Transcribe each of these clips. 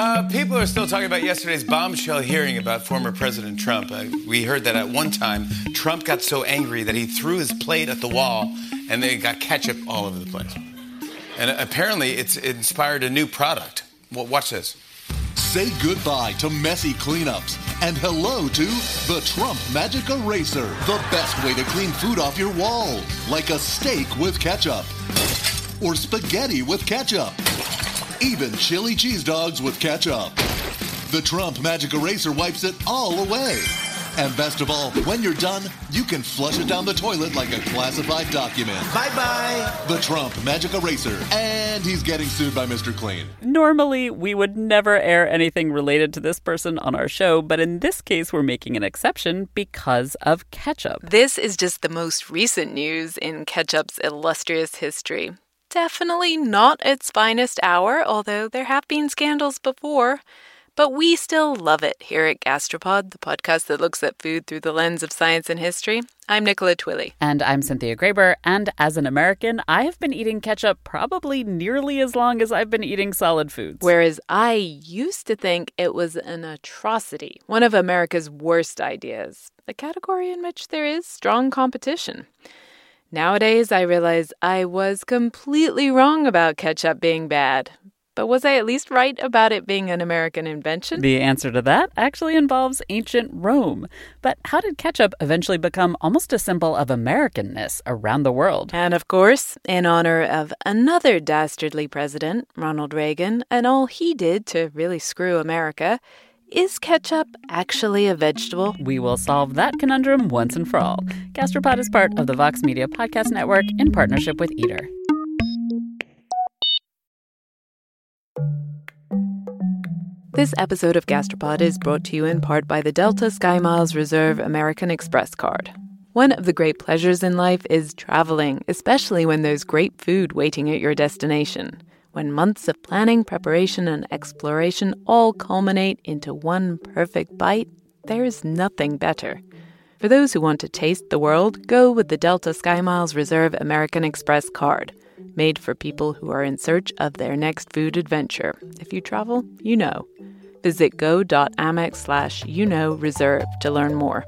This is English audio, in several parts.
Uh, people are still talking about yesterday's bombshell hearing about former President Trump. Uh, we heard that at one time, Trump got so angry that he threw his plate at the wall and they got ketchup all over the place. And apparently, it's inspired a new product. Well, watch this. Say goodbye to messy cleanups and hello to the Trump Magic Eraser, the best way to clean food off your walls, like a steak with ketchup or spaghetti with ketchup, even chili cheese dogs with ketchup. The Trump Magic Eraser wipes it all away. And best of all, when you're done, you can flush it down the toilet like a classified document. Bye bye. The Trump Magic Eraser. And he's getting sued by Mr. Clean. Normally, we would never air anything related to this person on our show, but in this case, we're making an exception because of ketchup. This is just the most recent news in ketchup's illustrious history. Definitely not its finest hour, although there have been scandals before. But we still love it here at Gastropod, the podcast that looks at food through the lens of science and history. I'm Nicola Twilley. And I'm Cynthia Graber. And as an American, I have been eating ketchup probably nearly as long as I've been eating solid foods. Whereas I used to think it was an atrocity, one of America's worst ideas, a category in which there is strong competition. Nowadays, I realize I was completely wrong about ketchup being bad. But was I at least right about it being an American invention? The answer to that actually involves ancient Rome. But how did ketchup eventually become almost a symbol of Americanness around the world? And of course, in honor of another dastardly president, Ronald Reagan, and all he did to really screw America, is ketchup actually a vegetable? We will solve that conundrum once and for all. Gastropod is part of the Vox Media Podcast Network in partnership with Eater. This episode of Gastropod is brought to you in part by the Delta SkyMiles Reserve American Express card. One of the great pleasures in life is traveling, especially when there's great food waiting at your destination. When months of planning, preparation, and exploration all culminate into one perfect bite, there is nothing better. For those who want to taste the world, go with the Delta SkyMiles Reserve American Express card, made for people who are in search of their next food adventure. If you travel, you know. Visit go.amex slash you know reserve to learn more.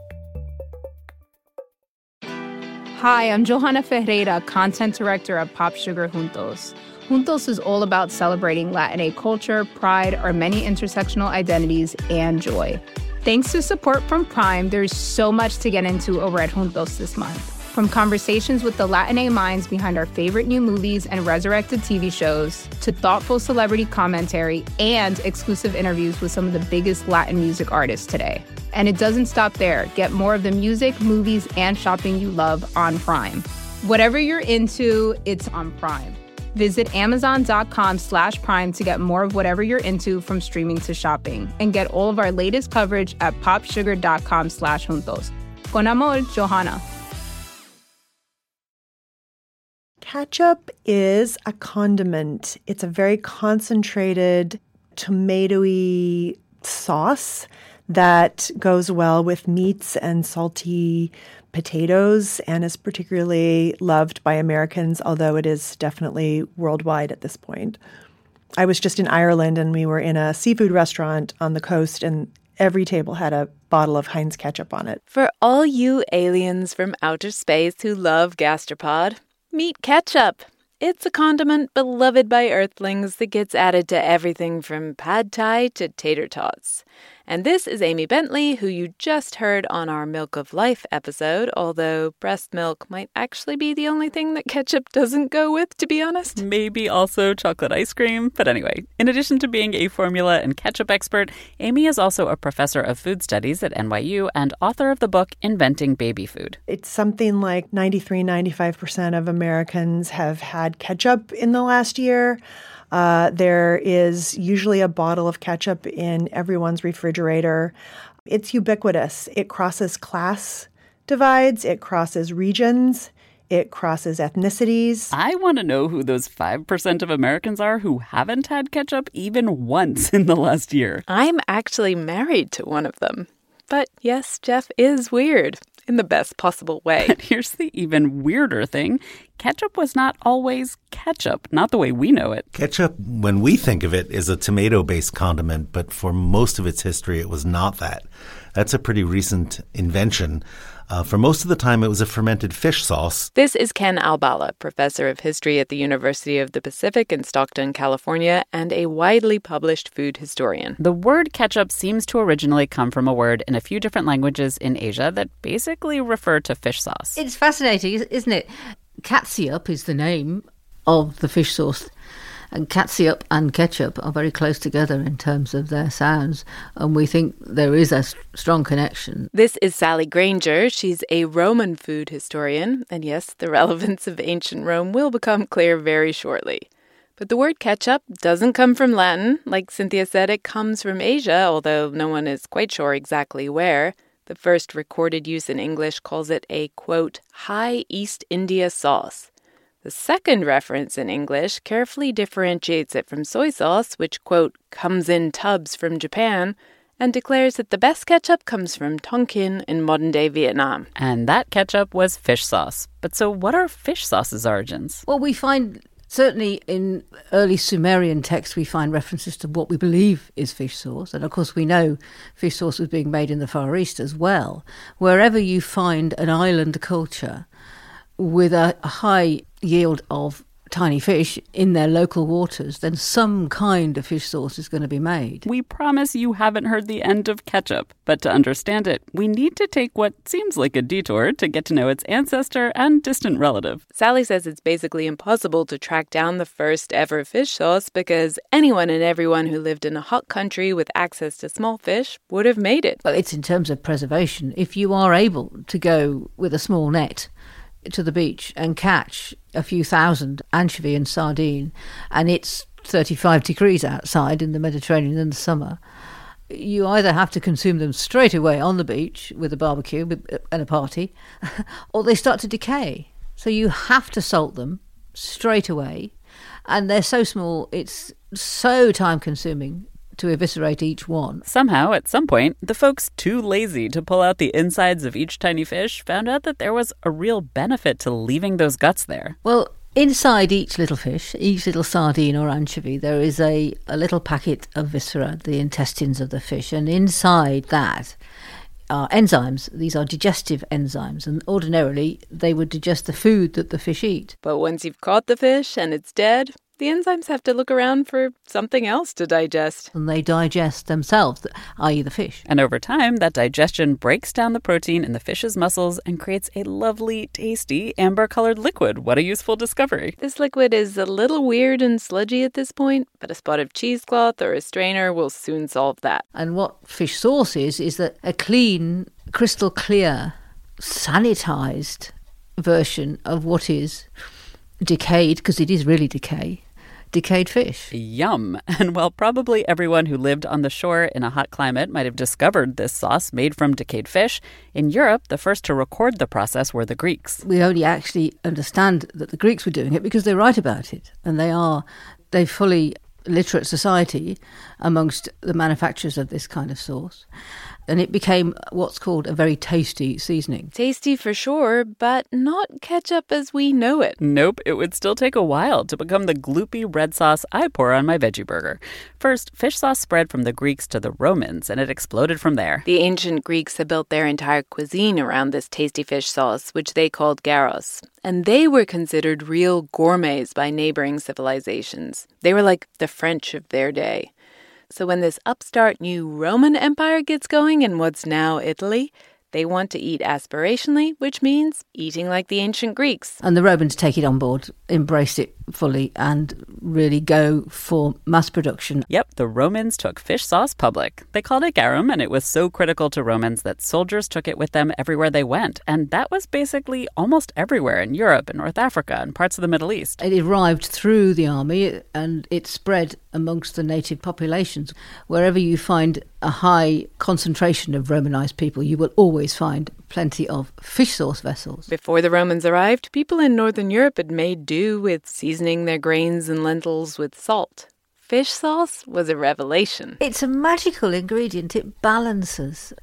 Hi, I'm Johanna Ferreira, content director of Pop Sugar Juntos. Juntos is all about celebrating Latin culture, pride, our many intersectional identities, and joy. Thanks to support from Prime, there's so much to get into over at Juntos this month. From conversations with the Latin minds behind our favorite new movies and resurrected TV shows, to thoughtful celebrity commentary and exclusive interviews with some of the biggest Latin music artists today. And it doesn't stop there. Get more of the music, movies, and shopping you love on Prime. Whatever you're into, it's on Prime. Visit amazon.com slash prime to get more of whatever you're into from streaming to shopping. And get all of our latest coverage at popsugar.com slash juntos. Con amor, Johanna. Ketchup is a condiment. It's a very concentrated, tomatoey sauce that goes well with meats and salty potatoes and is particularly loved by Americans, although it is definitely worldwide at this point. I was just in Ireland and we were in a seafood restaurant on the coast, and every table had a bottle of Heinz ketchup on it. For all you aliens from outer space who love gastropod, Meet ketchup. It's a condiment beloved by earthlings that gets added to everything from pad thai to tater tots. And this is Amy Bentley, who you just heard on our Milk of Life episode, although breast milk might actually be the only thing that ketchup doesn't go with, to be honest. Maybe also chocolate ice cream. But anyway, in addition to being a formula and ketchup expert, Amy is also a professor of food studies at NYU and author of the book Inventing Baby Food. It's something like 93, 95% of Americans have had ketchup in the last year. Uh, there is usually a bottle of ketchup in everyone's refrigerator. It's ubiquitous. It crosses class divides, it crosses regions, it crosses ethnicities. I want to know who those 5% of Americans are who haven't had ketchup even once in the last year. I'm actually married to one of them. But yes, Jeff is weird. In the best possible way. But here's the even weirder thing ketchup was not always ketchup, not the way we know it. Ketchup, when we think of it, is a tomato based condiment, but for most of its history, it was not that. That's a pretty recent invention. Uh, for most of the time, it was a fermented fish sauce. This is Ken Albala, professor of history at the University of the Pacific in Stockton, California, and a widely published food historian. The word ketchup seems to originally come from a word in a few different languages in Asia that basically refer to fish sauce. It's fascinating, isn't it? Catsup is the name of the fish sauce and catsup and ketchup are very close together in terms of their sounds, and we think there is a strong connection. This is Sally Grainger. She's a Roman food historian, and yes, the relevance of ancient Rome will become clear very shortly. But the word ketchup doesn't come from Latin. Like Cynthia said, it comes from Asia, although no one is quite sure exactly where. The first recorded use in English calls it a, quote, high East India sauce. The second reference in English carefully differentiates it from soy sauce, which, quote, comes in tubs from Japan, and declares that the best ketchup comes from Tonkin in modern day Vietnam. And that ketchup was fish sauce. But so, what are fish sauce's origins? Well, we find certainly in early Sumerian texts, we find references to what we believe is fish sauce. And of course, we know fish sauce was being made in the Far East as well. Wherever you find an island culture, with a high yield of tiny fish in their local waters, then some kind of fish sauce is going to be made. We promise you haven't heard the end of ketchup, but to understand it, we need to take what seems like a detour to get to know its ancestor and distant relative. Sally says it's basically impossible to track down the first ever fish sauce because anyone and everyone who lived in a hot country with access to small fish would have made it. Well, it's in terms of preservation. If you are able to go with a small net, to the beach and catch a few thousand anchovy and sardine, and it's 35 degrees outside in the Mediterranean in the summer, you either have to consume them straight away on the beach with a barbecue uh, and a party, or they start to decay. So you have to salt them straight away, and they're so small, it's so time consuming to eviscerate each one. Somehow, at some point, the folks too lazy to pull out the insides of each tiny fish found out that there was a real benefit to leaving those guts there. Well, Inside each little fish, each little sardine or anchovy, there is a, a little packet of viscera, the intestines of the fish, and inside that are enzymes. These are digestive enzymes, and ordinarily they would digest the food that the fish eat. But once you've caught the fish and it's dead, the enzymes have to look around for something else to digest. And they digest themselves, i.e., the fish. And over time, that digestion breaks down the protein in the fish's muscles and creates a lovely, tasty, amber colored liquid. What a useful discovery. This liquid is a little weird and sludgy at this point, but a spot of cheesecloth or a strainer will soon solve that. And what fish sauce is, is that a clean, crystal clear, sanitized version of what is decayed, because it is really decay, decayed fish. Yum. And while probably everyone who lived on the shore in a hot climate might have discovered this sauce made from decayed fish, in Europe, the first to record the process were the Greeks. We only actually understand that the Greeks were doing it because they write about it. And they are, they fully literate society amongst the manufacturers of this kind of sauce and it became what's called a very tasty seasoning. Tasty for sure, but not ketchup as we know it. Nope, it would still take a while to become the gloopy red sauce I pour on my veggie burger. First, fish sauce spread from the Greeks to the Romans, and it exploded from there. The ancient Greeks had built their entire cuisine around this tasty fish sauce, which they called garos. And they were considered real gourmets by neighboring civilizations. They were like the French of their day. So when this upstart new Roman Empire gets going in what's now Italy, they want to eat aspirationally, which means eating like the ancient Greeks. And the Romans take it on board, embrace it fully, and really go for mass production. Yep, the Romans took fish sauce public. They called it garum, and it was so critical to Romans that soldiers took it with them everywhere they went. And that was basically almost everywhere in Europe and North Africa and parts of the Middle East. It arrived through the army and it spread amongst the native populations. Wherever you find a high concentration of Romanized people, you will always find plenty of fish sauce vessels. Before the Romans arrived, people in Northern Europe had made do with seasoning their grains and lentils with salt. Fish sauce was a revelation. It's a magical ingredient, it balances.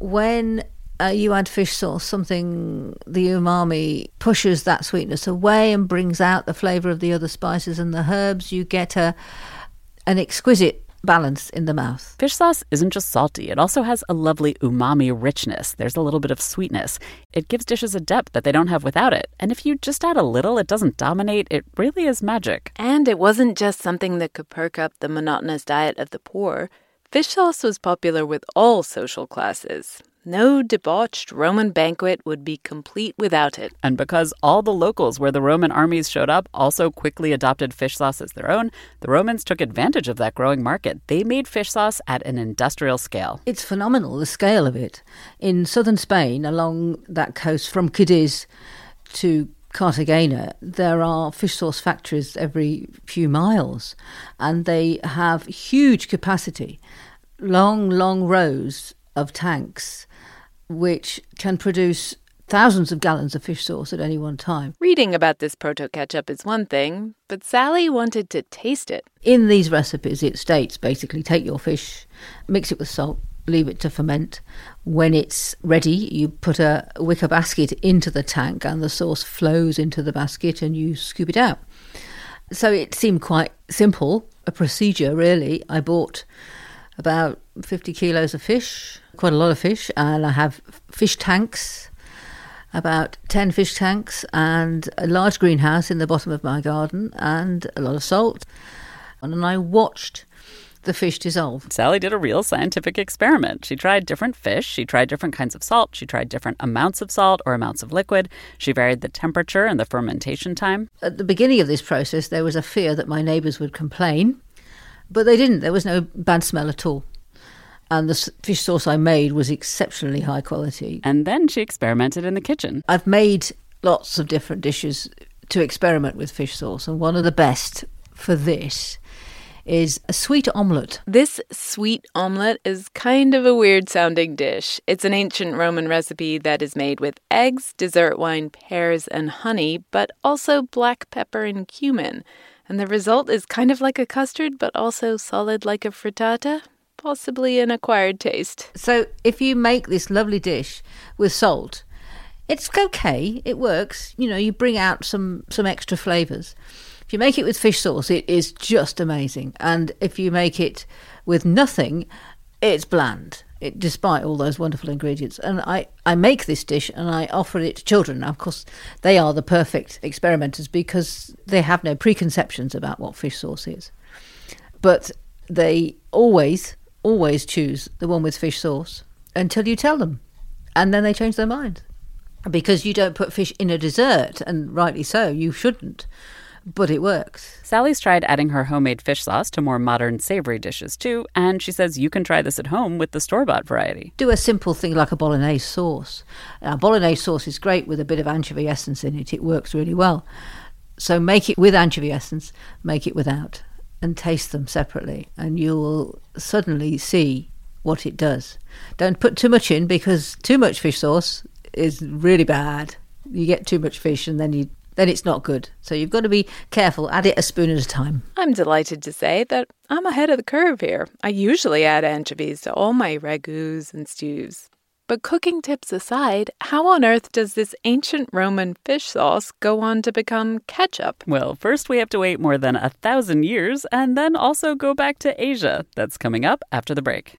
When uh, you add fish sauce, something the umami pushes that sweetness away and brings out the flavour of the other spices and the herbs. You get a an exquisite balance in the mouth. Fish sauce isn't just salty, it also has a lovely umami richness. There's a little bit of sweetness. It gives dishes a depth that they don't have without it. And if you just add a little, it doesn't dominate, it really is magic. And it wasn't just something that could perk up the monotonous diet of the poor. Fish sauce was popular with all social classes. No debauched Roman banquet would be complete without it. And because all the locals where the Roman armies showed up also quickly adopted fish sauce as their own, the Romans took advantage of that growing market. They made fish sauce at an industrial scale. It's phenomenal, the scale of it. In southern Spain, along that coast from Cadiz to Cartagena, there are fish sauce factories every few miles, and they have huge capacity, long, long rows of tanks which can produce thousands of gallons of fish sauce at any one time. Reading about this proto ketchup is one thing, but Sally wanted to taste it. In these recipes, it states basically take your fish, mix it with salt, leave it to ferment. When it's ready, you put a wicker basket into the tank and the sauce flows into the basket and you scoop it out. So it seemed quite simple, a procedure really. I bought about 50 kilos of fish, quite a lot of fish, and I have fish tanks, about 10 fish tanks, and a large greenhouse in the bottom of my garden, and a lot of salt. And I watched the fish dissolve. Sally did a real scientific experiment. She tried different fish, she tried different kinds of salt, she tried different amounts of salt or amounts of liquid, she varied the temperature and the fermentation time. At the beginning of this process, there was a fear that my neighbours would complain, but they didn't. There was no bad smell at all and the fish sauce I made was exceptionally high quality. And then she experimented in the kitchen. I've made lots of different dishes to experiment with fish sauce, and one of the best for this is a sweet omelette. This sweet omelette is kind of a weird sounding dish. It's an ancient Roman recipe that is made with eggs, dessert wine, pears, and honey, but also black pepper and cumin. And the result is kind of like a custard, but also solid like a frittata possibly an acquired taste. So if you make this lovely dish with salt, it's okay. It works. You know, you bring out some some extra flavors. If you make it with fish sauce, it is just amazing. And if you make it with nothing, it's bland. It, despite all those wonderful ingredients. And I, I make this dish and I offer it to children. Now, of course, they are the perfect experimenters because they have no preconceptions about what fish sauce is. But they always always choose the one with fish sauce until you tell them. And then they change their mind. Because you don't put fish in a dessert, and rightly so, you shouldn't. But it works. Sally's tried adding her homemade fish sauce to more modern savory dishes too, and she says you can try this at home with the store bought variety. Do a simple thing like a bolognese sauce. Now, bolognese sauce is great with a bit of anchovy essence in it, it works really well. So make it with anchovy essence, make it without and taste them separately, and you will suddenly see what it does. Don't put too much in because too much fish sauce is really bad. You get too much fish, and then you then it's not good. So you've got to be careful. Add it a spoon at a time. I'm delighted to say that I'm ahead of the curve here. I usually add anchovies to all my ragouts and stews. But cooking tips aside, how on earth does this ancient Roman fish sauce go on to become ketchup? Well, first we have to wait more than a thousand years and then also go back to Asia. That's coming up after the break.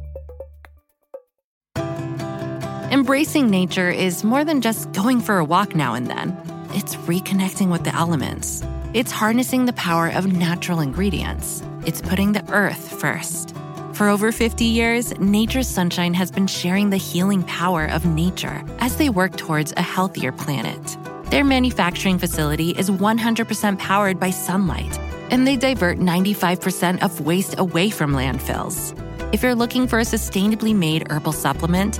Embracing nature is more than just going for a walk now and then, it's reconnecting with the elements. It's harnessing the power of natural ingredients. It's putting the earth first. For over 50 years, Nature's Sunshine has been sharing the healing power of nature as they work towards a healthier planet. Their manufacturing facility is 100% powered by sunlight, and they divert 95% of waste away from landfills. If you're looking for a sustainably made herbal supplement,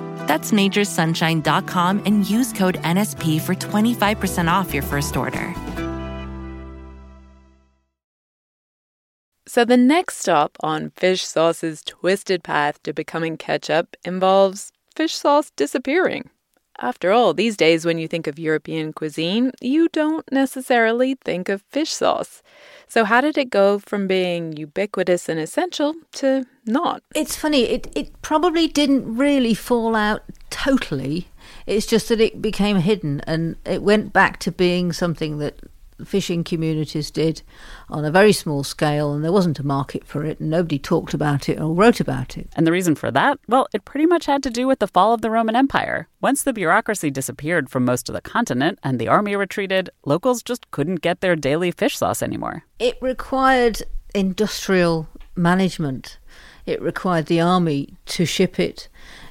That's naturesunshine.com and use code NSP for 25% off your first order. So, the next stop on fish sauce's twisted path to becoming ketchup involves fish sauce disappearing. After all, these days when you think of European cuisine, you don't necessarily think of fish sauce. So, how did it go from being ubiquitous and essential to not? It's funny, it, it probably didn't really fall out totally. It's just that it became hidden and it went back to being something that fishing communities did on a very small scale, and there wasn't a market for it, and nobody talked about it or wrote about it. And the reason for that? Well, it pretty much had to do with the fall of the Roman Empire. Once the bureaucracy disappeared from most of the continent and the army retreated, locals just couldn't get their daily fish sauce anymore. It required industrial management, it required the army to ship it.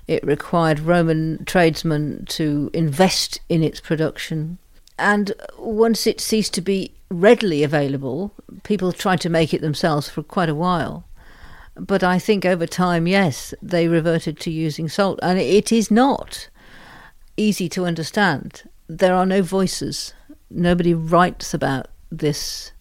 It required Roman tradesmen to invest in its production and once it ceased to be readily available, people tried to make it themselves for quite a while. But I think over time, yes, they reverted to using salt. And it is not easy to understand. There are no voices. Nobody writes about this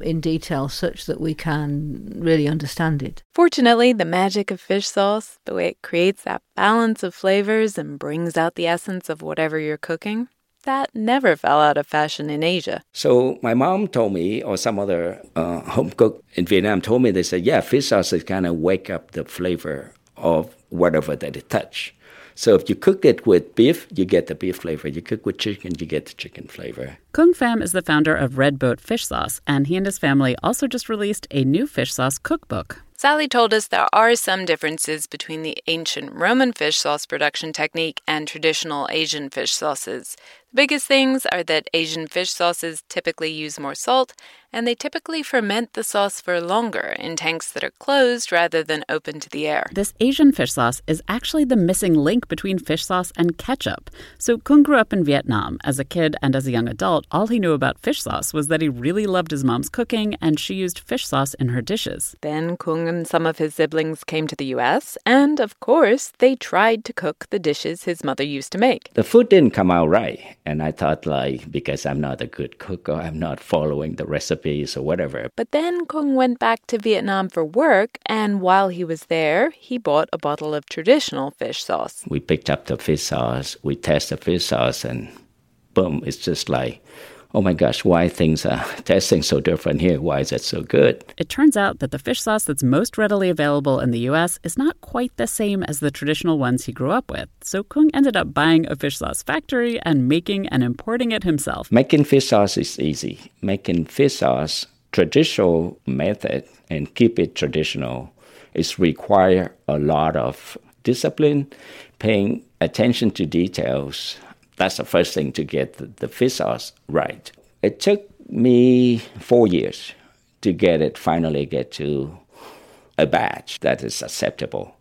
in detail such that we can really understand it. Fortunately, the magic of fish sauce, the way it creates that balance of flavors and brings out the essence of whatever you're cooking, that never fell out of fashion in Asia. So my mom told me, or some other uh, home cook in Vietnam told me, they said, yeah, fish sauce is kind of wake up the flavor of whatever that it touch. So if you cook it with beef, you get the beef flavor. You cook with chicken, you get the chicken flavor. Cuong Pham is the founder of Red Boat Fish Sauce, and he and his family also just released a new fish sauce cookbook. Sally told us there are some differences between the ancient Roman fish sauce production technique and traditional Asian fish sauces. The biggest things are that Asian fish sauces typically use more salt, and they typically ferment the sauce for longer in tanks that are closed rather than open to the air. This Asian fish sauce is actually the missing link between fish sauce and ketchup. So Cuong grew up in Vietnam. As a kid and as a young adult, all he knew about fish sauce was that he really loved his mom's cooking and she used fish sauce in her dishes. Then Cuong and some of his siblings came to the US, and of course, they tried to cook the dishes his mother used to make. The food didn't come out right, and I thought like because I'm not a good cook or I'm not following the recipes or whatever. But then Cuong went back to Vietnam for work, and while he was there, he bought a bottle of traditional fish sauce. We picked up the fish sauce, we tested the fish sauce, and boom, it's just like oh my gosh, why things uh, are tasting so different here? Why is it so good? It turns out that the fish sauce that's most readily available in the US is not quite the same as the traditional ones he grew up with. So Cuong ended up buying a fish sauce factory and making and importing it himself. Making fish sauce is easy. Making fish sauce traditional method and keep it traditional is require a lot of discipline, paying attention to details, that's the first thing to get the, the fish right. It took me four years to get it finally get to a batch that is acceptable.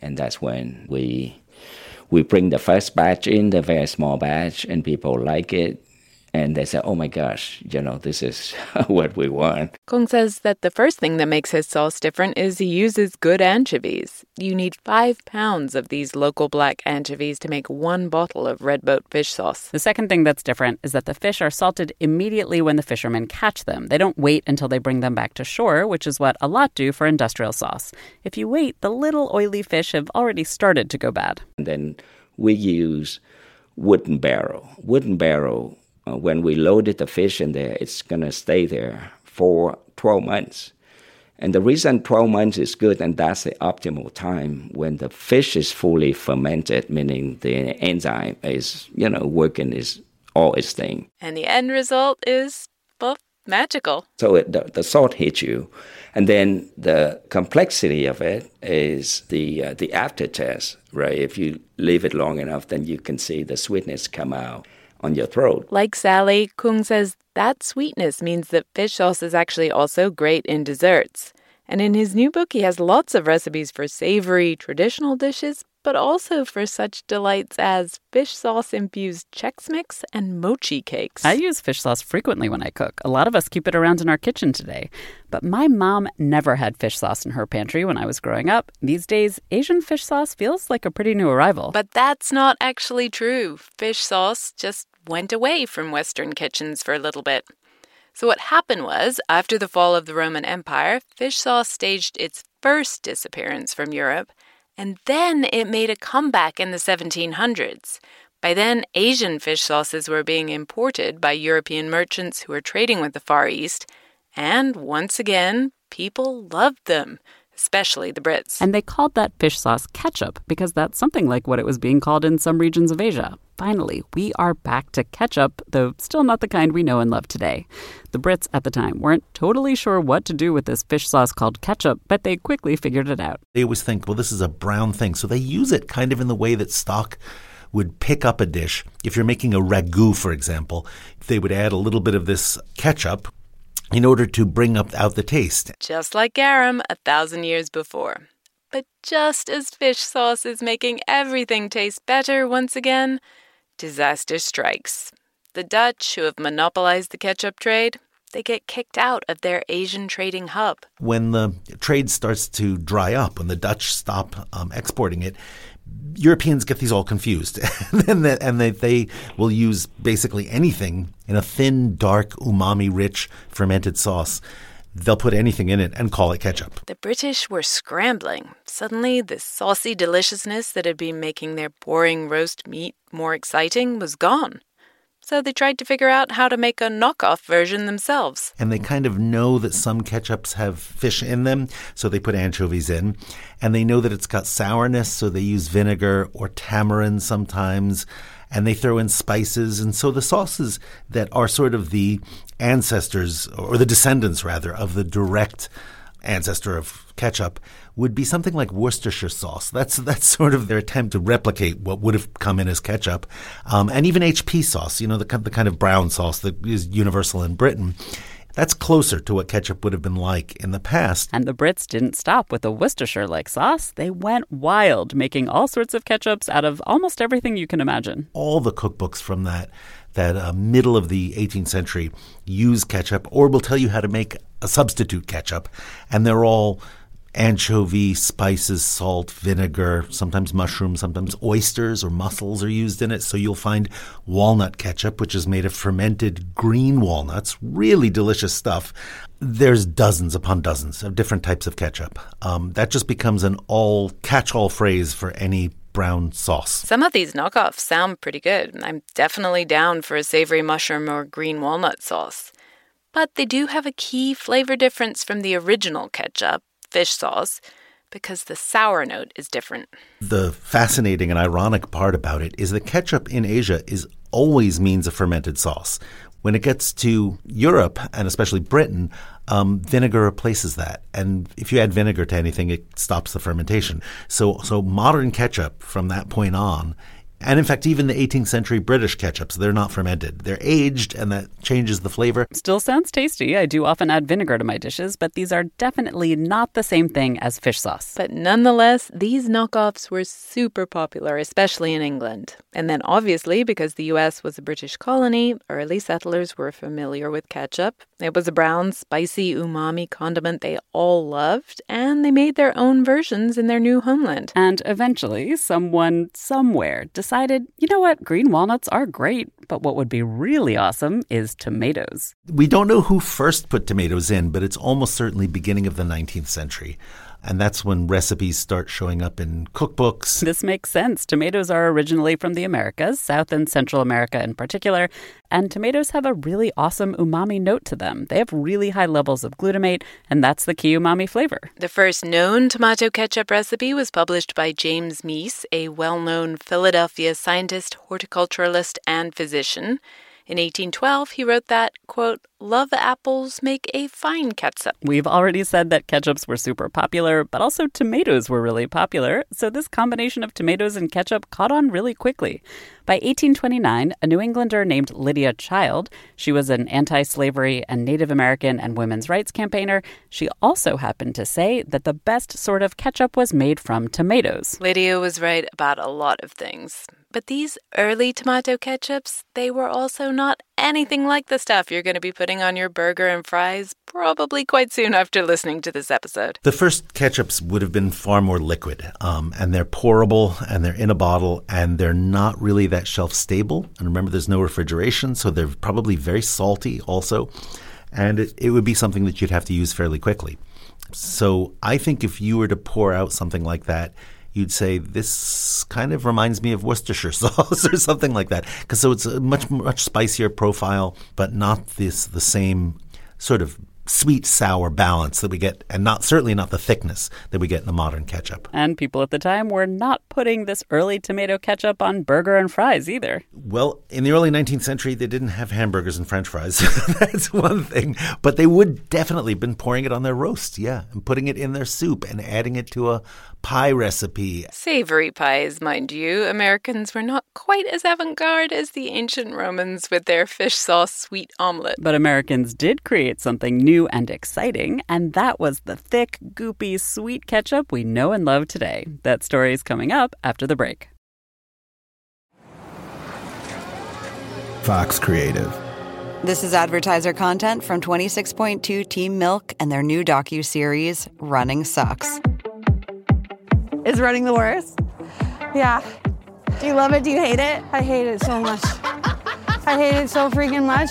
And that's when we we bring the first batch in, the very small batch, and people like it and they say, oh my gosh, you know, this is what we want. Cuong says that the first thing that makes his sauce different is he uses good anchovies. You need five pounds of these local black anchovies to make one bottle of Red Boat fish sauce. The second thing that's different is that the fish are salted immediately when the fishermen catch them. They don't wait until they bring them back to shore, which is what a lot do for industrial sauce. If you wait, the little oily fish have already started to go bad. And then we use wooden barrel. Wooden barrel, when we loaded the fish in there, it's going to stay there for 12 months. And the reason 12 months is good, and that's the optimal time when the fish is fully fermented, meaning the enzyme is, you know, working is all its thing. And the end result is, well, magical. So it, the, the salt hits you. And then the complexity of it is the, uh, the aftertaste, right? If you leave it long enough, then you can see the sweetness come out on your throat. Like Sally, Cuong says that sweetness means that fish sauce is actually also great in desserts. And in his new book, he has lots of recipes for savory, traditional dishes, but also for such delights as fish sauce infused Chex Mix and mochi cakes. I use fish sauce frequently when I cook. A lot of us keep it around in our kitchen today. But my mom never had fish sauce in her pantry when I was growing up. These days, Asian fish sauce feels like a pretty new arrival. But that's not actually true. Fish sauce just went away from Western kitchens for a little bit. So, what happened was, after the fall of the Roman Empire, fish sauce staged its first disappearance from Europe and then it made a comeback in the 1700s. By then, Asian fish sauces were being imported by European merchants who were trading with the Far East, and once again, people loved them, especially the Brits. And they called that fish sauce ketchup because that's something like what it was being called in some regions of Asia. Finally, we are back to ketchup, though still not the kind we know and love today. The Brits at the time weren't totally sure what to do with this fish sauce called ketchup, but they quickly figured it out. They always think, well, this is a brown thing. So they use it kind of in the way that stock would pick up a dish. If you're making a ragu, for example, they would add a little bit of this ketchup in order to bring up out the taste. Just like garum a thousand years before. But just as fish sauce is making everything taste better once again, disaster strikes. The Dutch, who have monopolized the ketchup trade, they get kicked out of their Asian trading hub. When the trade starts to dry up, when the Dutch stop um, exporting it, Europeans get these all confused, and, they, and they, they will use basically anything in a thin, dark, umami-rich fermented sauce. They'll put anything in it and call it ketchup. The British were scrambling. Suddenly, the saucy deliciousness that had been making their boring roast meat more exciting was gone. So they tried to figure out how to make a knockoff version themselves. And they kind of know that some ketchups have fish in them, so they put anchovies in. And they know that it's got sourness, so they use vinegar or tamarind sometimes. And they throw in spices. And so the sauces that are sort of the ancestors, or the descendants rather, of the direct ancestor of ketchup would be something like Worcestershire sauce. That's that's sort of their attempt to replicate what would have come in as ketchup, um, and even HP sauce. You know, the the kind of brown sauce that is universal in Britain. That's closer to what ketchup would have been like in the past. And the Brits didn't stop with the Worcestershire like sauce. They went wild, making all sorts of ketchups out of almost everything you can imagine. All the cookbooks from that that uh, middle of the 18th century use ketchup or will tell you how to make a substitute ketchup, and they're all anchovy, spices, salt, vinegar, sometimes mushrooms, sometimes oysters or mussels are used in it. So you'll find walnut ketchup, which is made of fermented green walnuts, really delicious stuff. There's dozens upon dozens of different types of ketchup. Um, that just becomes an all catch all phrase for any brown sauce. Some of these knockoffs sound pretty good. I'm definitely down for a savory mushroom or green walnut sauce. But they do have a key flavor difference from the original ketchup, fish sauce, because the sour note is different. The fascinating and ironic part about it is that ketchup in Asia is always means a fermented sauce. When it gets to Europe and especially Britain, um, vinegar replaces that. And if you add vinegar to anything, it stops the fermentation. So, so modern ketchup from that point on and in fact, even the 18th century British ketchups, they're not fermented. They're aged, and that changes the flavor. Still sounds tasty. I do often add vinegar to my dishes, but these are definitely not the same thing as fish sauce. But nonetheless, these knockoffs were super popular, especially in England. And then, obviously, because the US was a British colony, early settlers were familiar with ketchup. It was a brown, spicy, umami condiment they all loved, and they made their own versions in their new homeland. And eventually, someone somewhere decided, you know what, green walnuts are great, but what would be really awesome is tomatoes. We don't know who first put tomatoes in, but it's almost certainly beginning of the 19th century. And that's when recipes start showing up in cookbooks. This makes sense. Tomatoes are originally from the Americas, South and Central America in particular, and tomatoes have a really awesome umami note to them. They have really high levels of glutamate, and that's the key umami flavor. The first known tomato ketchup recipe was published by James Mease, a well known Philadelphia scientist, horticulturalist, and physician. In 1812, he wrote that, quote, love apples make a fine ketchup. We've already said that ketchups were super popular, but also tomatoes were really popular, so this combination of tomatoes and ketchup caught on really quickly. By 1829, a New Englander named Lydia Child, she was an anti slavery and Native American and women's rights campaigner, she also happened to say that the best sort of ketchup was made from tomatoes. Lydia was right about a lot of things. But these early tomato ketchups, they were also not anything like the stuff you're going to be putting on your burger and fries probably quite soon after listening to this episode. The first ketchups would have been far more liquid, um, and they're pourable and they're in a bottle and they're not really that shelf stable. And remember, there's no refrigeration, so they're probably very salty also. And it, it would be something that you'd have to use fairly quickly. So I think if you were to pour out something like that, you'd say this kind of reminds me of Worcestershire sauce or something like that. Because so it's a much much spicier profile, but not this the same sort of sweet sour balance that we get, and not certainly not the thickness that we get in the modern ketchup. And people at the time were not putting this early tomato ketchup on burger and fries either. Well, in the early 19th century, they didn't have hamburgers and French fries. That's one thing, but they would definitely been pouring it on their roast, yeah, and putting it in their soup and adding it to a pie recipe. Savory pies, mind you. Americans were not quite as avant garde as the ancient Romans with their fish sauce sweet omelet. But Americans did create something new and exciting, and that was the thick, goopy, sweet ketchup we know and love today. That story is coming up after the break. Vox Creative. This is advertiser content from 26.2 Team Milk and their new docu-series Running Sucks. Is running the worst? Yeah. Do you love it? Do you hate it? I hate it so much. I hate it so freaking much.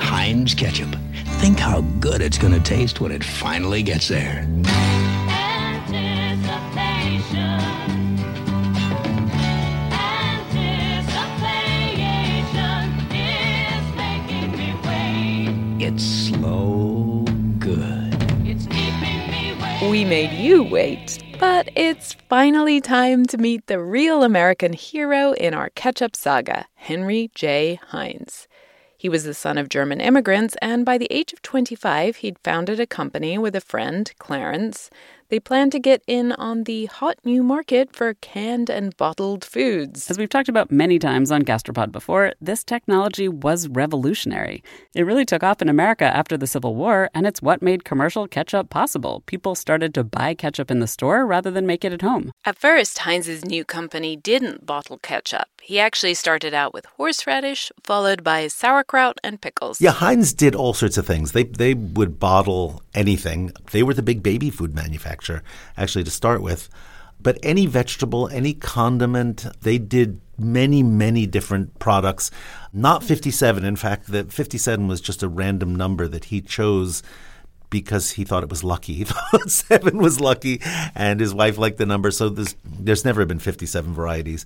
Heinz ketchup. Think how good it's going to taste when it finally gets there. Anticipation is making me wait. It's slow good. It's keeping me wait. we made you wait, but it's finally time to meet the real American hero in our ketchup saga, Henry J. Heinz. He was the son of German immigrants, and by the age of 25, he'd founded a company with a friend, Clarence. They plan to get in on the hot new market for canned and bottled foods. As we've talked about many times on Gastropod before, this technology was revolutionary. It really took off in America after the Civil War, and it's what made commercial ketchup possible. People started to buy ketchup in the store rather than make it at home. At first, Heinz's new company didn't bottle ketchup. He actually started out with horseradish, followed by sauerkraut and pickles. Yeah, Heinz did all sorts of things. They they would bottle anything. They were the big baby food manufacturer, actually, to start with. But any vegetable, any condiment, they did many, many different products. Not 57. In fact, the 57 was just a random number that he chose because he thought it was lucky. He thought seven was lucky, and his wife liked the number. So there's there's never been 57 varieties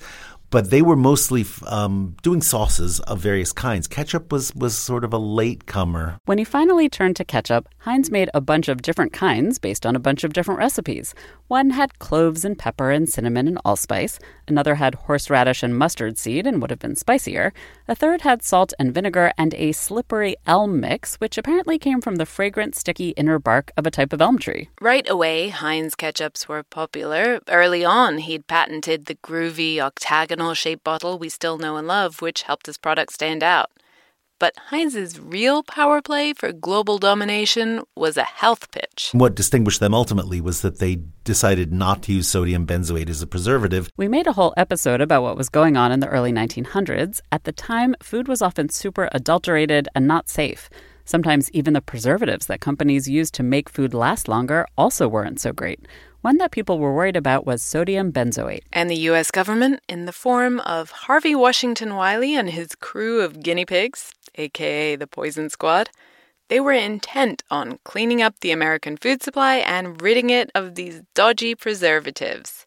but they were mostly um, doing sauces of various kinds. Ketchup was was sort of a late comer. When he finally turned to ketchup, Heinz made a bunch of different kinds based on a bunch of different recipes. One had cloves and pepper and cinnamon and allspice. Another had horseradish and mustard seed and would have been spicier. A third had salt and vinegar and a slippery elm mix, which apparently came from the fragrant, sticky inner bark of a type of elm tree. Right away, Heinz ketchups were popular. Early on, he'd patented the groovy octagonal shaped bottle we still know and love, which helped his product stand out. But Heinz's real power play for global domination was a health pitch. What distinguished them ultimately was that they decided not to use sodium benzoate as a preservative. We made a whole episode about what was going on in the early 1900s. At the time, food was often super adulterated and not safe. Sometimes even the preservatives that companies used to make food last longer also weren't so great. One that people were worried about was sodium benzoate. And the U.S. government, in the form of Harvey Washington Wiley and his crew of guinea pigs, aka the Poison Squad, they were intent on cleaning up the American food supply and ridding it of these dodgy preservatives.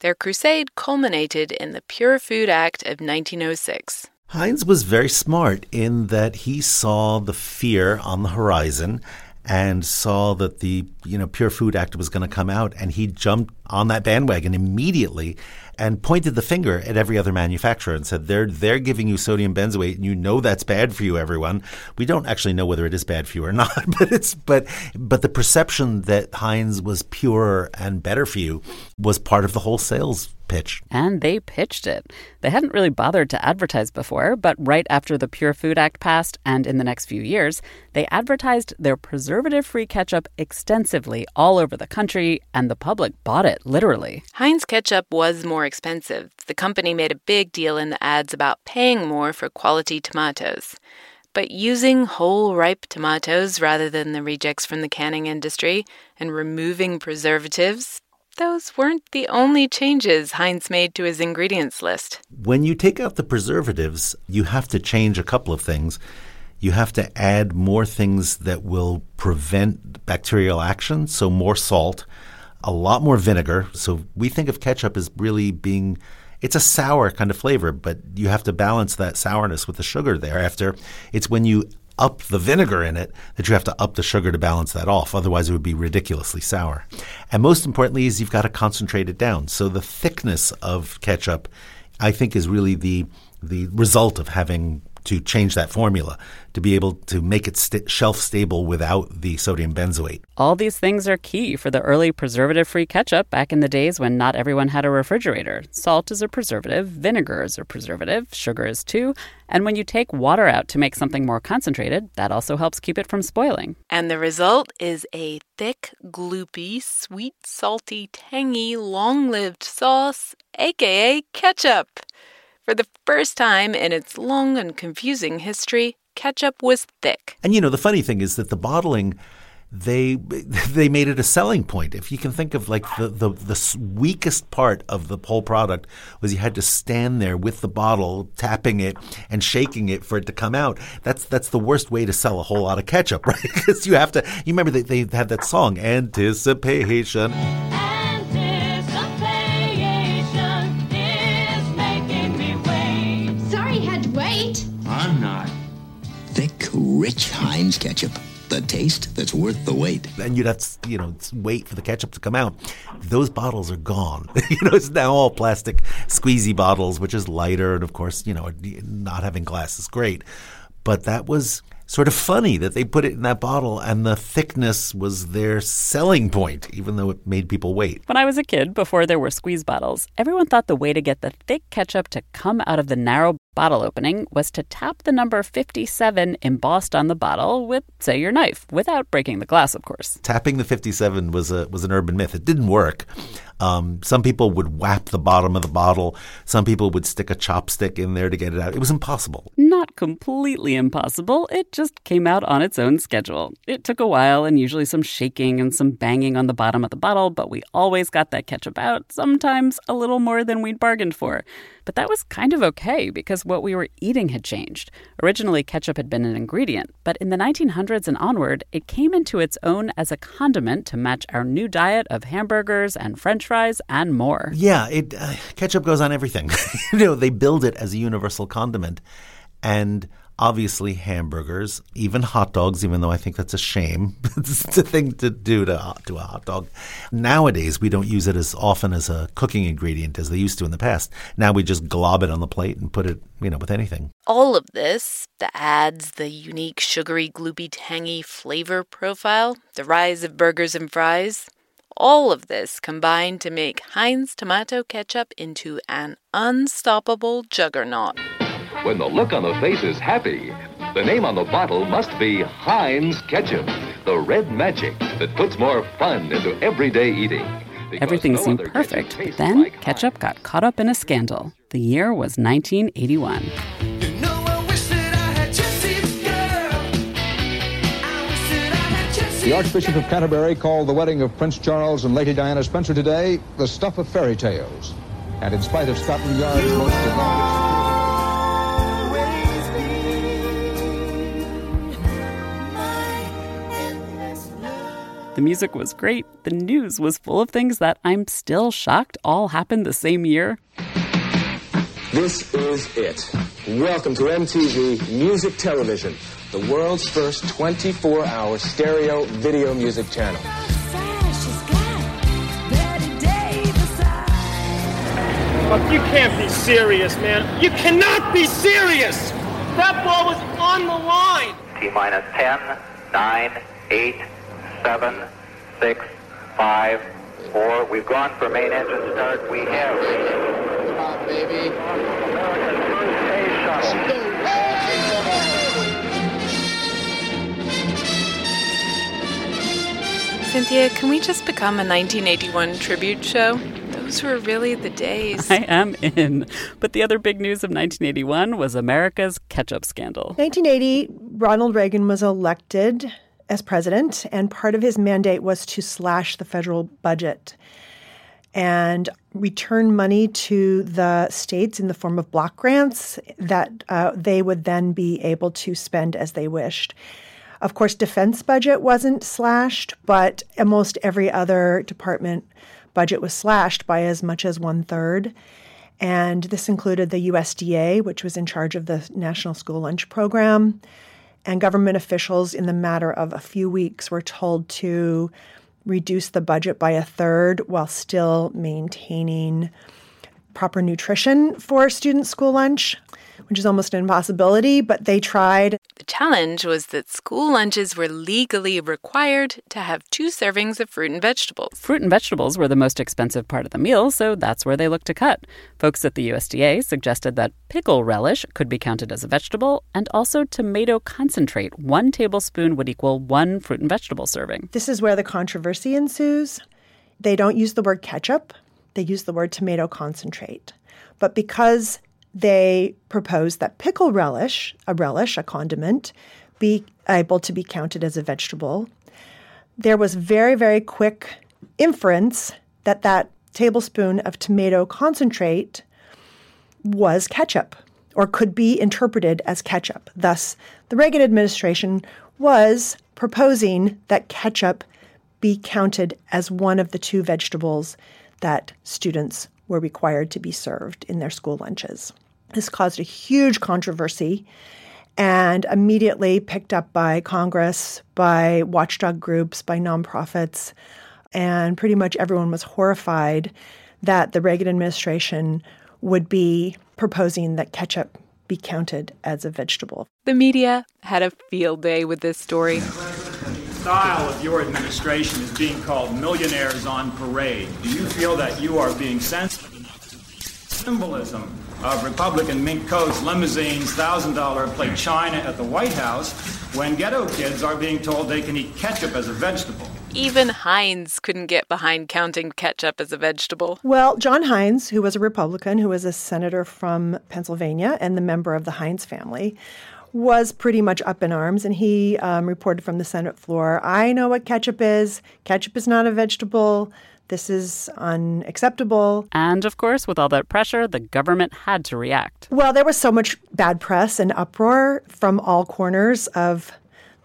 Their crusade culminated in the Pure Food Act of 1906. Heinz was very smart in that he saw the fear on the horizon and saw that the you know Pure Food Act was going to come out, and he jumped on that bandwagon immediately and pointed the finger at every other manufacturer and said they're they're giving you sodium benzoate and you know that's bad for you everyone we don't actually know whether it is bad for you or not but it's but but the perception that Heinz was purer and better for you was part of the whole sales pitch. And they pitched it. They hadn't really bothered to advertise before, but right after the Pure Food Act passed and in the next few years, they advertised their preservative free ketchup extensively all over the country, and the public bought it literally. Heinz ketchup was more expensive. The company made a big deal in the ads about paying more for quality tomatoes. But using whole ripe tomatoes rather than the rejects from the canning industry and removing preservatives, those weren't the only changes Heinz made to his ingredients list. When you take out the preservatives, you have to change a couple of things. You have to add more things that will prevent bacterial action, so more salt, a lot more vinegar. So we think of ketchup as really being it's a sour kind of flavor, but you have to balance that sourness with the sugar thereafter. It's when you up the vinegar in it that you have to up the sugar to balance that off. Otherwise, it would be ridiculously sour. And most importantly, is you've got to concentrate it down. So the thickness of ketchup, I think, is really the the result of having to change that formula to be able to make it st- shelf stable without the sodium benzoate. All these things are key for the early preservative free ketchup back in the days when not everyone had a refrigerator. Salt is a preservative, vinegar is a preservative, sugar is too, and when you take water out to make something more concentrated, that also helps keep it from spoiling. And the result is a thick, gloopy, sweet, salty, tangy, long lived sauce, aka ketchup. For the first time in its long and confusing history, ketchup was thick. And you know, the funny thing is that the bottling they they made it a selling point. If you can think of like the, the the weakest part of the whole product was you had to stand there with the bottle, tapping it and shaking it for it to come out. That's that's the worst way to sell a whole lot of ketchup, right? Because you have to. You remember they they had that song, Anticipation. Rich Heinz ketchup. The taste that's worth the wait. And you'd have to, you know, wait for the ketchup to come out. Those bottles are gone. you know, it's now all plastic squeezy bottles, which is lighter. And of course, you know, not having glass is great. But that was sort of funny that they put it in that bottle and the thickness was their selling point, even though it made people wait. When I was a kid, before there were squeeze bottles, everyone thought the way to get the thick ketchup to come out of the narrow bottle opening was to tap the number 57 embossed on the bottle with, say, your knife, without breaking the glass, of course. Tapping the 57 was a was an urban myth. It didn't work. Um, some people would whap the bottom of the bottle. Some people would stick a chopstick in there to get it out. It was impossible. Not completely impossible. It just came out on its own schedule. It took a while and usually some shaking and some banging on the bottom of the bottle, but we always got that ketchup out, sometimes a little more than we'd bargained for. But that was kind of okay because what we were eating had changed. Originally, ketchup had been an ingredient, but in the 1900s and onward, it came into its own as a condiment to match our new diet of hamburgers and french fries and more. Yeah, it uh, ketchup goes on everything. you know, they build it as a universal condiment. And obviously hamburgers, even hot dogs, even though I think that's a shame. it's a thing to do to, to a hot dog. Nowadays, we don't use it as often as a cooking ingredient as they used to in the past. Now we just glob it on the plate and put it, you know, with anything. All of this, the ads, the unique sugary, gloopy, tangy flavor profile, the rise of burgers and fries, all of this combined to make Heinz tomato ketchup into an unstoppable juggernaut. When the look on the face is happy, the name on the bottle must be Heinz Ketchup, the red magic that puts more fun into everyday eating. Everything no seemed perfect, but then like ketchup got caught up in a scandal. The year was 1981. The Archbishop of Canterbury called the wedding of Prince Charles and Lady Diana Spencer today the stuff of fairy tales. And in spite of Scotland Yard's most The music was great. The news was full of things that I'm still shocked all happened the same year. This is it. Welcome to MTV Music Television, the world's first 24 hour stereo video music channel. Look, you can't be serious, man. You cannot be serious! That ball was on the line! T minus 10, 9, 8, seven, six, five, four. We've gone for main engine start. We have. Come on, baby. Cynthia, can we just become a 1981 tribute show? Those were really the days. I am in. But the other big news of 1981 was America's ketchup scandal. 1980, Ronald Reagan was elected as president, and part of his mandate was to slash the federal budget and return money to the states in the form of block grants that uh, they would then be able to spend as they wished. Of course, defense budget wasn't slashed, but almost every other department budget was slashed by as much as one third. And this included the USDA, which was in charge of the National School Lunch Program, and government officials, in the matter of a few weeks, were told to reduce the budget by a third while still maintaining proper nutrition for student school lunch which is almost an impossibility, but they tried. The challenge was that school lunches were legally required to have two servings of fruit and vegetables. Fruit and vegetables were the most expensive part of the meal, so that's where they looked to cut. Folks at the USDA suggested that pickle relish could be counted as a vegetable, and also tomato concentrate. One tablespoon would equal one fruit and vegetable serving. This is where the controversy ensues. They don't use the word ketchup, they use the word tomato concentrate. But because they proposed that pickle relish, a relish, a condiment, be able to be counted as a vegetable. There was very, very quick inference that that tablespoon of tomato concentrate was ketchup or could be interpreted as ketchup. Thus, the Reagan administration was proposing that ketchup be counted as one of the two vegetables that students were required to be served in their school lunches. This caused a huge controversy and immediately picked up by Congress, by watchdog groups, by nonprofits, and pretty much everyone was horrified that the Reagan administration would be proposing that ketchup be counted as a vegetable. The media had a field day with this story. The style of your administration is being called millionaires on parade. Do you feel that you are being sensitive enough to the symbolism of Republican mink coats, limousines, $1,000 plate china at the White House when ghetto kids are being told they can eat ketchup as a vegetable? Even Heinz couldn't get behind counting ketchup as a vegetable. Well, John Heinz, who was a Republican, who was a senator from Pennsylvania and the member of the Heinz family, was pretty much up in arms, and he um, reported from the Senate floor I know what ketchup is. Ketchup is not a vegetable. This is unacceptable. And of course, with all that pressure, the government had to react. Well, there was so much bad press and uproar from all corners of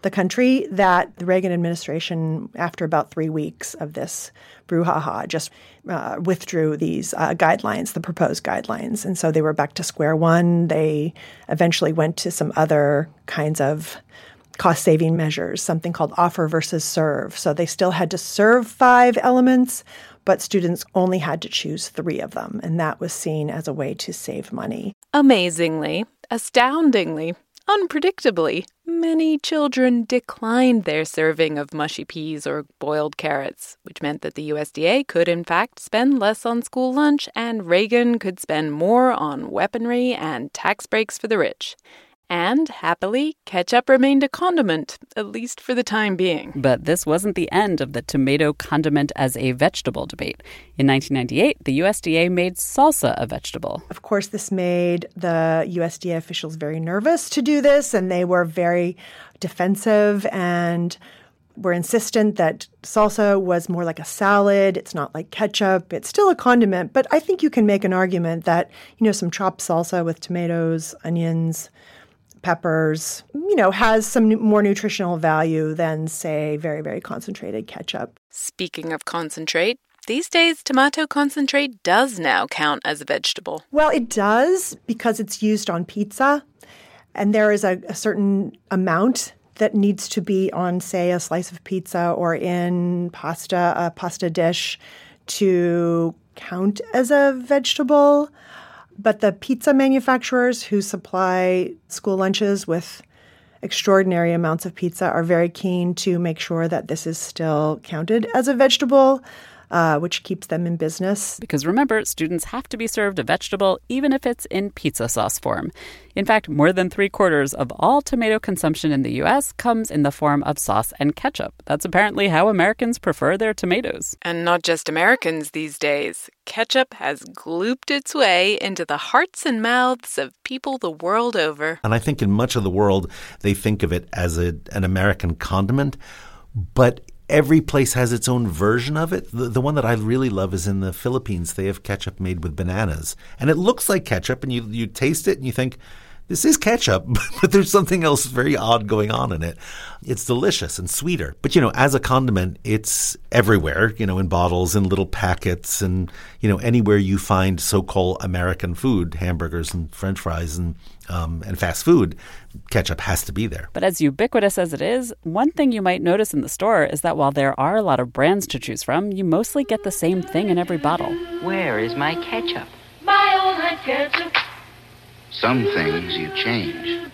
the country that the Reagan administration, after about three weeks of this brouhaha, just uh, withdrew these uh, guidelines, the proposed guidelines. And so they were back to square one. They eventually went to some other kinds of cost saving measures, something called offer versus serve. So they still had to serve five elements, but students only had to choose three of them. And that was seen as a way to save money. Amazingly, astoundingly, unpredictably, many children declined their serving of mushy peas or boiled carrots, which meant that the USDA could, in fact, spend less on school lunch and Reagan could spend more on weaponry and tax breaks for the rich. And happily, ketchup remained a condiment, at least for the time being. But this wasn't the end of the tomato condiment as a vegetable debate. In 1998, the USDA made salsa a vegetable. Of course, this made the USDA officials very nervous to do this, and they were very defensive and were insistent that salsa was more like a salad. It's not like ketchup. It's still a condiment, but I think you can make an argument that, you know, some chopped salsa with tomatoes, onions, peppers, you know, has some more nutritional value than, say, very, very concentrated ketchup. Speaking of concentrate, these days tomato concentrate does now count as a vegetable. Well, it does because it's used on pizza, and there is a, a certain amount that needs to be on, say, a slice of pizza or in pasta, a pasta dish to count as a vegetable. But the pizza manufacturers who supply school lunches with extraordinary amounts of pizza are very keen to make sure that this is still counted as a vegetable. Uh, which keeps them in business. Because remember, students have to be served a vegetable even if it's in pizza sauce form. In fact, more than three quarters of all tomato consumption in the U.S. comes in the form of sauce and ketchup. That's apparently how Americans prefer their tomatoes. And not just Americans these days. Ketchup has glooped its way into the hearts and mouths of people the world over. And I think in much of the world, they think of it as a, an American condiment. But every place has its own version of it. The, the, one that I really love is in the Philippines. They have ketchup made with bananas, and it looks like ketchup, and you you taste it and you think. This is ketchup, but there's something else very odd going on in it. It's delicious and sweeter. But, you know, as a condiment, it's everywhere, you know, in bottles and little packets and, you know, anywhere you find so called American food, hamburgers and french fries and, um, and fast food, ketchup has to be there. But as ubiquitous as it is, one thing you might notice in the store is that while there are a lot of brands to choose from, you mostly get the same thing in every bottle. Where is my ketchup? My own ketchup. Some things you change,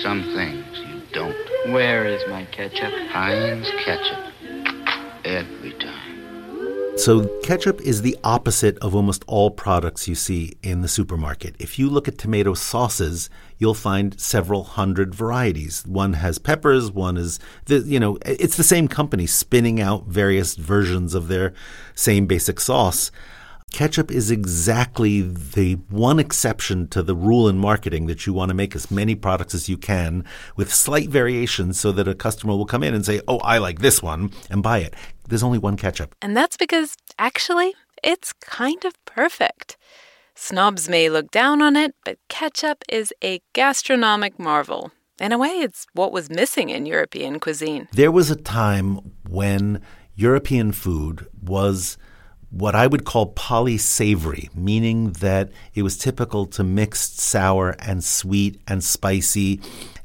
some things you don't. Where is my ketchup? Heinz ketchup. Every time. So, ketchup is the opposite of almost all products you see in the supermarket. If you look at tomato sauces, you'll find several hundred varieties. One has peppers, one is, the, you know, it's the same company spinning out various versions of their same basic sauce. Ketchup is exactly the one exception to the rule in marketing that you want to make as many products as you can with slight variations so that a customer will come in and say, Oh, I like this one and buy it. There's only one ketchup. And that's because, actually, it's kind of perfect. Snobs may look down on it, but ketchup is a gastronomic marvel. In a way, it's what was missing in European cuisine. There was a time when European food was what I would call polysavory, meaning that it was typical to mix sour and sweet and spicy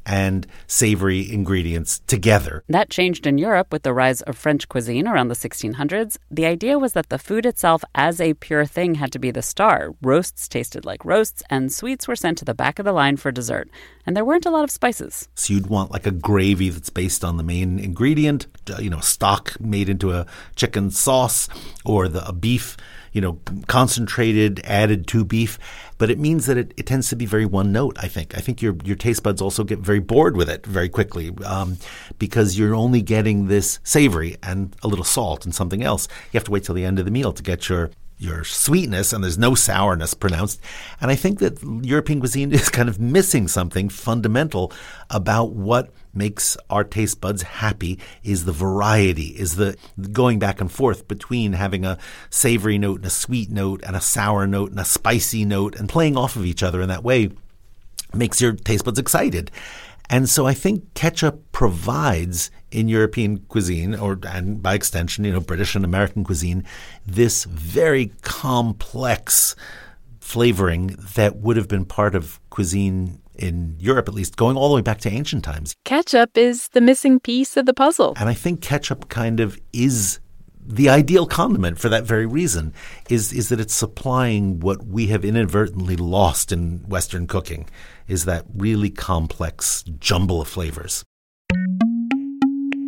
and savory ingredients together. That changed in Europe with the rise of French cuisine around the 1600s. The idea was that the food itself, as a pure thing, had to be the star. Roasts tasted like roasts, and sweets were sent to the back of the line for dessert. And there weren't a lot of spices. So you'd want like a gravy that's based on the main ingredient, uh, you know, stock made into a chicken sauce or the a beef you know, concentrated, added to beef, but it means that it, it tends to be very one note. I think. I think your your taste buds also get very bored with it very quickly um, because you're only getting this savory and a little salt and something else. You have to wait till the end of the meal to get your your sweetness and there's no sourness pronounced. And I think that European cuisine is kind of missing something fundamental about what makes our taste buds happy is the variety, is the going back and forth between having a savory note and a sweet note and a sour note and a spicy note and playing off of each other in that way makes your taste buds excited. And so I think ketchup provides in European cuisine, or and by extension, you know, British and American cuisine, this very complex flavoring that would have been part of cuisine in Europe, at least, going all the way back to ancient times. Ketchup is the missing piece of the puzzle. And I think ketchup kind of is the ideal condiment for that very reason is is that it's supplying what we have inadvertently lost in western cooking is that really complex jumble of flavors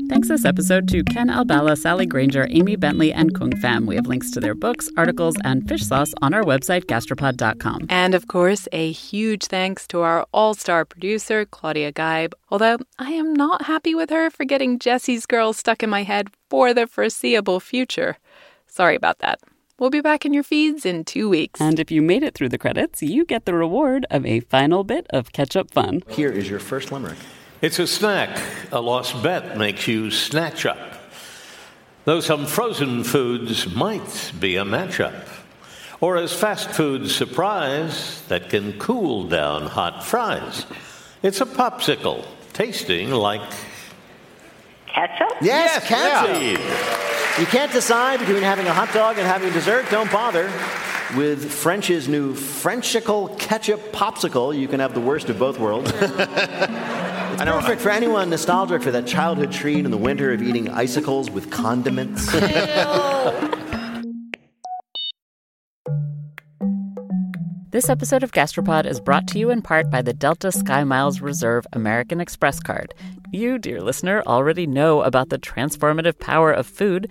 Thanks this episode to Ken Albala, Sally Grainger, Amy Bentley, and Cuong Pham. We have links to their books, articles, and fish sauce on our website, gastropod.com. And of course, a huge thanks to our all star producer, Claudia Geib. Although I am not happy with her for getting Jesse's girl stuck in my head for the foreseeable future. Sorry about that. We'll be back in your feeds in two weeks. And if you made it through the credits, you get the reward of a final bit of ketchup fun. Here is your first limerick. It's a snack. A lost bet makes you snatch up. Though some frozen foods might be a matchup. Or as fast food surprise that can cool down hot fries. It's a popsicle tasting like Ketchup? Yes, Yes, ketchup. yeah. You can't decide between having a hot dog and having dessert. Don't bother. With French's new Frenchicle ketchup popsicle, you can have the worst of both worlds. it's perfect for anyone nostalgic for that childhood treat in the winter of eating icicles with condiments. This episode of Gastropod is brought to you in part by the Delta Sky Miles Reserve American Express card. You, dear listener, already know about the transformative power of food.